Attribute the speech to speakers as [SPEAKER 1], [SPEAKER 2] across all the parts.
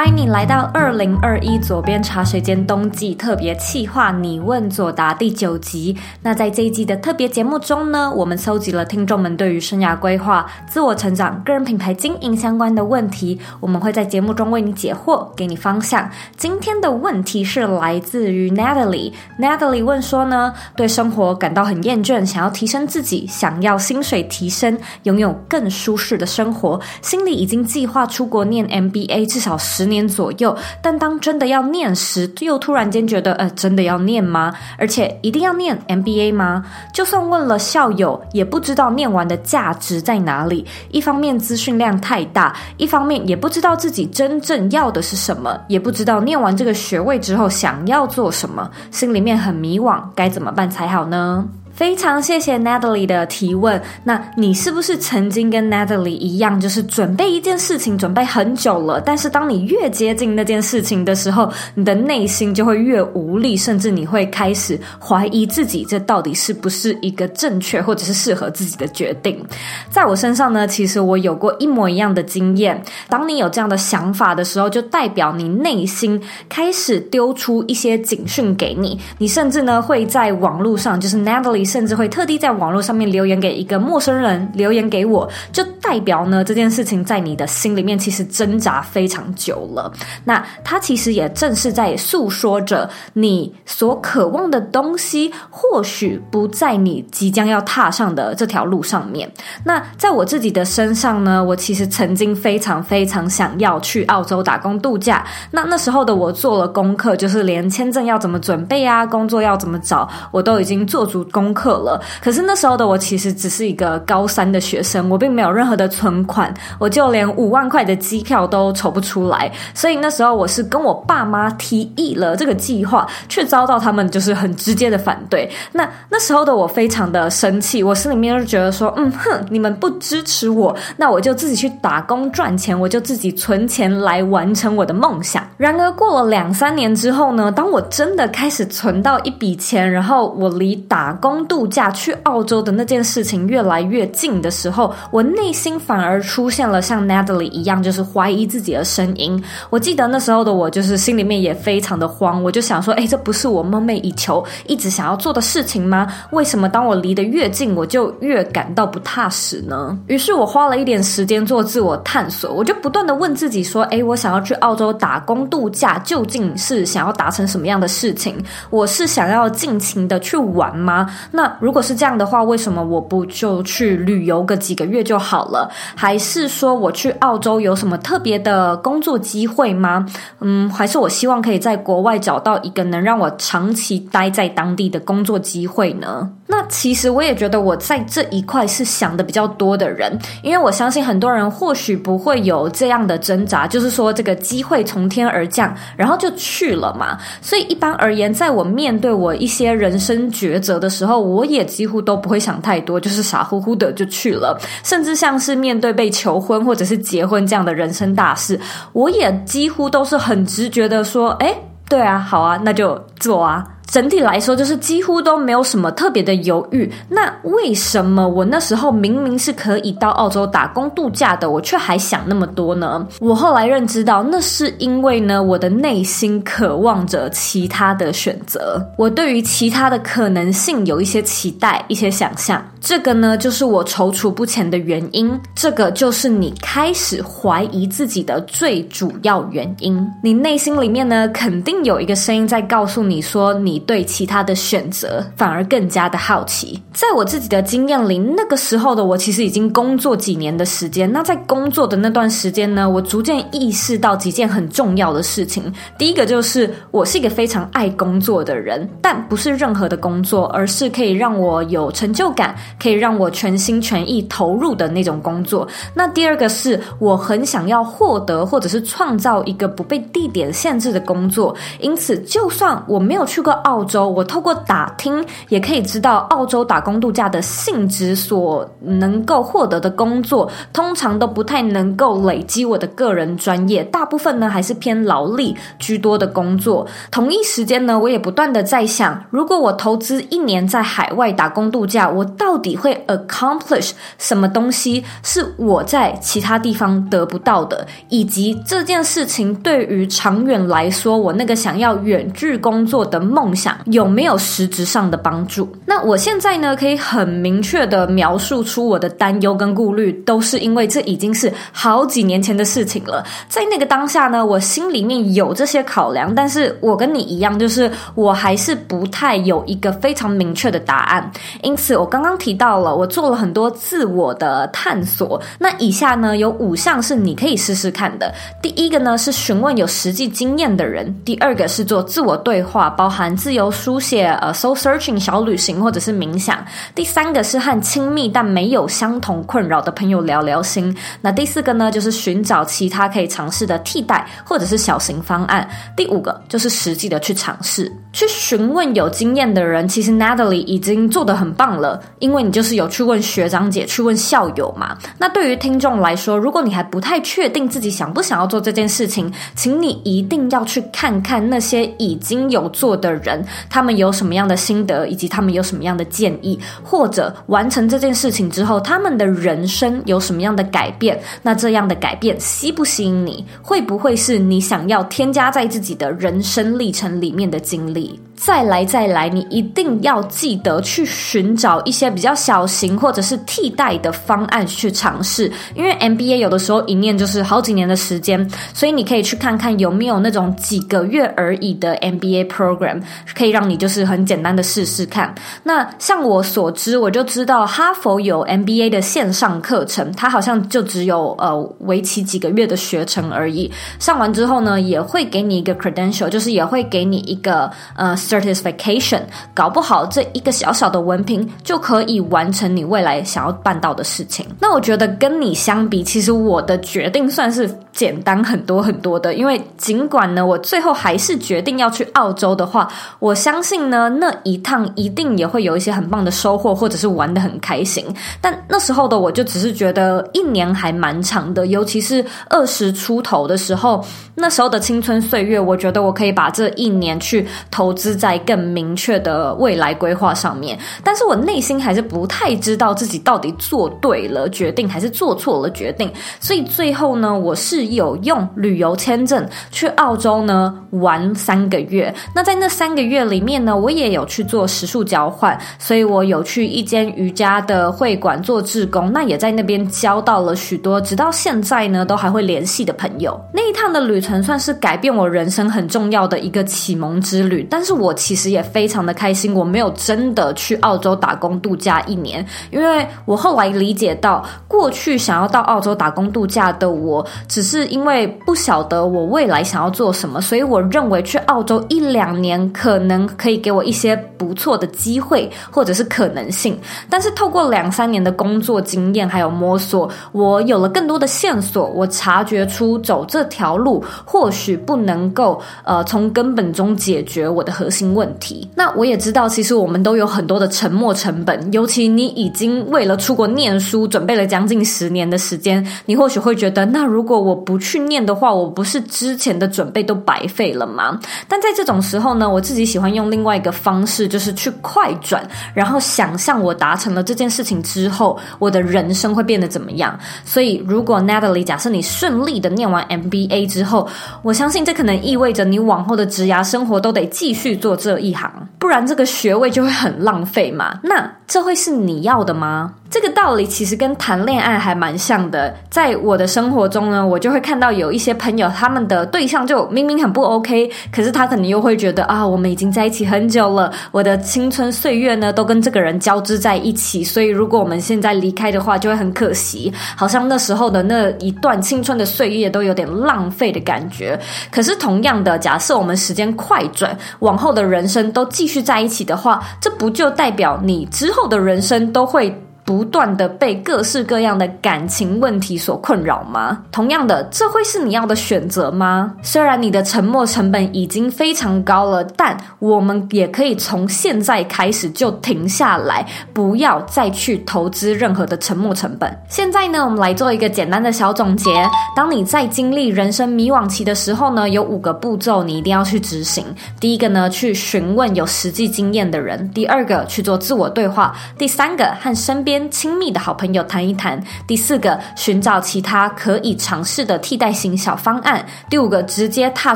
[SPEAKER 1] 欢迎你来到二零二一左边茶水间冬季特别企划，你问左答第九集。那在这一季的特别节目中呢，我们搜集了听众们对于生涯规划、自我成长、个人品牌经营相关的问题，我们会在节目中为你解惑，给你方向。今天的问题是来自于 Natalie，Natalie 问说呢，对生活感到很厌倦，想要提升自己，想要薪水提升，拥有更舒适的生活，心里已经计划出国念 MBA，至少十年左右，但当真的要念时，又突然间觉得，呃，真的要念吗？而且一定要念 MBA 吗？就算问了校友，也不知道念完的价值在哪里。一方面资讯量太大，一方面也不知道自己真正要的是什么，也不知道念完这个学位之后想要做什么，心里面很迷惘，该怎么办才好呢？非常谢谢 Natalie 的提问。那你是不是曾经跟 Natalie 一样，就是准备一件事情准备很久了，但是当你越接近那件事情的时候，你的内心就会越无力，甚至你会开始怀疑自己，这到底是不是一个正确或者是适合自己的决定？在我身上呢，其实我有过一模一样的经验。当你有这样的想法的时候，就代表你内心开始丢出一些警讯给你，你甚至呢会在网络上，就是 Natalie。甚至会特地在网络上面留言给一个陌生人，留言给我，就代表呢，这件事情在你的心里面其实挣扎非常久了。那它其实也正是在诉说着你所渴望的东西，或许不在你即将要踏上的这条路上面。那在我自己的身上呢，我其实曾经非常非常想要去澳洲打工度假。那那时候的我做了功课，就是连签证要怎么准备啊，工作要怎么找，我都已经做足功课。课了，可是那时候的我其实只是一个高三的学生，我并没有任何的存款，我就连五万块的机票都筹不出来，所以那时候我是跟我爸妈提议了这个计划，却遭到他们就是很直接的反对。那那时候的我非常的生气，我心里面就觉得说，嗯哼，你们不支持我，那我就自己去打工赚钱，我就自己存钱来完成我的梦想。然而过了两三年之后呢，当我真的开始存到一笔钱，然后我离打工度假去澳洲的那件事情越来越近的时候，我内心反而出现了像 Natalie 一样，就是怀疑自己的声音。我记得那时候的我，就是心里面也非常的慌，我就想说，哎，这不是我梦寐以求、一直想要做的事情吗？为什么当我离得越近，我就越感到不踏实呢？于是我花了一点时间做自我探索，我就不断的问自己说，哎，我想要去澳洲打工度假，究竟是想要达成什么样的事情？我是想要尽情的去玩吗？那如果是这样的话，为什么我不就去旅游个几个月就好了？还是说我去澳洲有什么特别的工作机会吗？嗯，还是我希望可以在国外找到一个能让我长期待在当地的工作机会呢？那其实我也觉得我在这一块是想的比较多的人，因为我相信很多人或许不会有这样的挣扎，就是说这个机会从天而降，然后就去了嘛。所以一般而言，在我面对我一些人生抉择的时候，我也几乎都不会想太多，就是傻乎乎的就去了。甚至像是面对被求婚或者是结婚这样的人生大事，我也几乎都是很直觉的说：“诶，对啊，好啊，那就做啊。”整体来说，就是几乎都没有什么特别的犹豫。那为什么我那时候明明是可以到澳洲打工度假的，我却还想那么多呢？我后来认知到，那是因为呢，我的内心渴望着其他的选择，我对于其他的可能性有一些期待、一些想象。这个呢，就是我踌躇不前的原因。这个就是你开始怀疑自己的最主要原因。你内心里面呢，肯定有一个声音在告诉你说，你对其他的选择反而更加的好奇。在我自己的经验里，那个时候的我其实已经工作几年的时间。那在工作的那段时间呢，我逐渐意识到几件很重要的事情。第一个就是，我是一个非常爱工作的人，但不是任何的工作，而是可以让我有成就感。可以让我全心全意投入的那种工作。那第二个是我很想要获得或者是创造一个不被地点限制的工作。因此，就算我没有去过 澳洲，我透过打听也可以知道澳洲打工度假的性质所能够获得的工作，通常都不太能够累积我的个人专业，大部分呢还是偏劳力居多的工作。同一时间呢，我也不断的在想，如果我投资一年在海外打工度假，我到底会 accomplish 什么东西是我在其他地方得不到的，以及这件事情对于长远来说，我那个想要远距工作的梦想有没有实质上的帮助？那我现在呢，可以很明确的描述出我的担忧跟顾虑，都是因为这已经是好几年前的事情了。在那个当下呢，我心里面有这些考量，但是我跟你一样，就是我还是不太有一个非常明确的答案。因此，我刚刚提到了，我做了很多自我的探索。那以下呢，有五项是你可以试试看的。第一个呢，是询问有实际经验的人；第二个是做自我对话，包含自自由书写、呃，soul searching 小旅行或者是冥想；第三个是和亲密但没有相同困扰的朋友聊聊心；那第四个呢，就是寻找其他可以尝试的替代或者是小型方案；第五个就是实际的去尝试，去询问有经验的人。其实 Natalie 已经做得很棒了，因为你就是有去问学长姐、去问校友嘛。那对于听众来说，如果你还不太确定自己想不想要做这件事情，请你一定要去看看那些已经有做的人，他们有什么样的心得，以及他们有什么样的建议，或者完成这件事情之后，他们的人生有什么样的改变。那这样的改变吸不吸引你？会不会是你想要添加在自己的人生历程里面的经历？再来，再来，你一定要记得去寻找一些比较小型或者是替代的方案去尝试，因为 MBA 有的时候一念就是好几年的时间，所以你可以去看看有没有那种几个月而已的 MBA program，可以让你就是很简单的试试看。那像我所知，我就知道哈佛有 MBA 的线上课程，它好像就只有呃为期几个月的学程而已。上完之后呢，也会给你一个 credential，就是也会给你一个呃。Certification，搞不好这一个小小的文凭就可以完成你未来想要办到的事情。那我觉得跟你相比，其实我的决定算是简单很多很多的。因为尽管呢，我最后还是决定要去澳洲的话，我相信呢，那一趟一定也会有一些很棒的收获，或者是玩得很开心。但那时候的我就只是觉得一年还蛮长的，尤其是二十出头的时候，那时候的青春岁月，我觉得我可以把这一年去投资。在更明确的未来规划上面，但是我内心还是不太知道自己到底做对了决定还是做错了决定，所以最后呢，我是有用旅游签证去澳洲呢玩三个月。那在那三个月里面呢，我也有去做食宿交换，所以我有去一间瑜伽的会馆做志工，那也在那边交到了许多直到现在呢都还会联系的朋友。那一趟的旅程算是改变我人生很重要的一个启蒙之旅，但是。我其实也非常的开心，我没有真的去澳洲打工度假一年，因为我后来理解到，过去想要到澳洲打工度假的我，只是因为不晓得我未来想要做什么，所以我认为去澳洲一两年可能可以给我一些不错的机会或者是可能性。但是透过两三年的工作经验还有摸索，我有了更多的线索，我察觉出走这条路或许不能够呃从根本中解决我的核心问题，那我也知道，其实我们都有很多的沉没成本。尤其你已经为了出国念书准备了将近十年的时间，你或许会觉得，那如果我不去念的话，我不是之前的准备都白费了吗？但在这种时候呢，我自己喜欢用另外一个方式，就是去快转，然后想象我达成了这件事情之后，我的人生会变得怎么样。所以，如果 Natalie，假设你顺利的念完 MBA 之后，我相信这可能意味着你往后的职涯生活都得继续做。这一行，不然这个学位就会很浪费嘛。那这会是你要的吗？这个道理其实跟谈恋爱还蛮像的。在我的生活中呢，我就会看到有一些朋友，他们的对象就明明很不 OK，可是他可能又会觉得啊，我们已经在一起很久了，我的青春岁月呢都跟这个人交织在一起，所以如果我们现在离开的话，就会很可惜，好像那时候的那一段青春的岁月都有点浪费的感觉。可是同样的，假设我们时间快转，往后的人生都继在一起的话，这不就代表你之后的人生都会？不断的被各式各样的感情问题所困扰吗？同样的，这会是你要的选择吗？虽然你的沉没成本已经非常高了，但我们也可以从现在开始就停下来，不要再去投资任何的沉没成本。现在呢，我们来做一个简单的小总结。当你在经历人生迷惘期的时候呢，有五个步骤你一定要去执行。第一个呢，去询问有实际经验的人；第二个，去做自我对话；第三个，和身边亲密的好朋友谈一谈；第四个，寻找其他可以尝试的替代型小方案；第五个，直接踏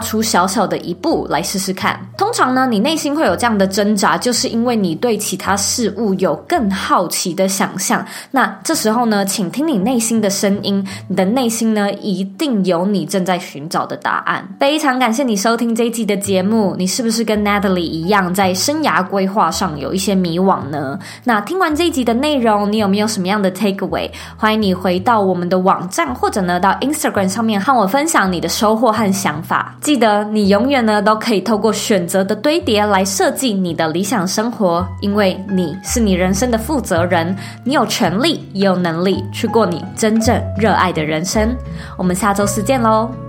[SPEAKER 1] 出小小的一步来试试看。通常呢，你内心会有这样的挣扎，就是因为你对其他事物有更好奇的想象。那这时候呢，请听你内心的声音，你的内心呢，一定有你正在寻找的答案。非常感谢你收听这一集的节目，你是不是跟 Natalie 一样，在生涯规划上有一些迷惘呢？那听完这一集的内容，你有没有什么样的 takeaway？欢迎你回到我们的网站，或者呢，到 Instagram 上面和我分享你的收获和想法。记得，你永远呢，都可以透过选择的堆叠来设计你的理想生活，因为你是你人生的负责人，你有权利也有能力去过你真正热爱的人生。我们下周四见喽！